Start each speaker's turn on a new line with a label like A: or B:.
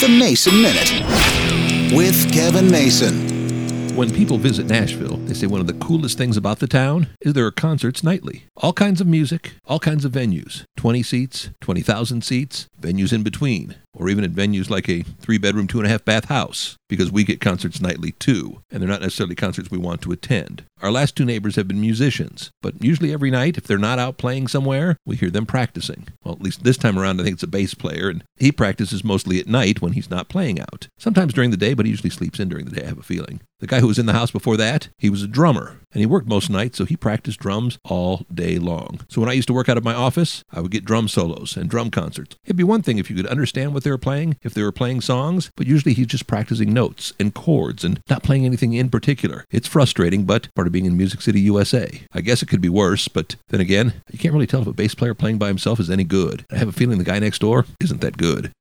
A: The Mason Minute with Kevin Mason.
B: When people visit Nashville, they say one of the coolest things about the town is there are concerts nightly. All kinds of music, all kinds of venues 20 seats, 20,000 seats, venues in between, or even at venues like a three bedroom, two and a half bath house, because we get concerts nightly too, and they're not necessarily concerts we want to attend. Our last two neighbors have been musicians, but usually every night, if they're not out playing somewhere, we hear them practicing. Well, at least this time around, I think it's a bass player, and he practices mostly at night when he's not playing out. Sometimes during the day, but he usually sleeps in during the day, I have a feeling. The guy who was in the house before that, he was a drummer, and he worked most nights, so he practiced drums all day long. So when I used to work out of my office, I would get drum solos and drum concerts. It'd be one thing if you could understand what they were playing, if they were playing songs, but usually he's just practicing notes and chords and not playing anything in particular. It's frustrating, but part of being in Music City, USA. I guess it could be worse, but then again, you can't really tell if a bass player playing by himself is any good. I have a feeling the guy next door isn't that good.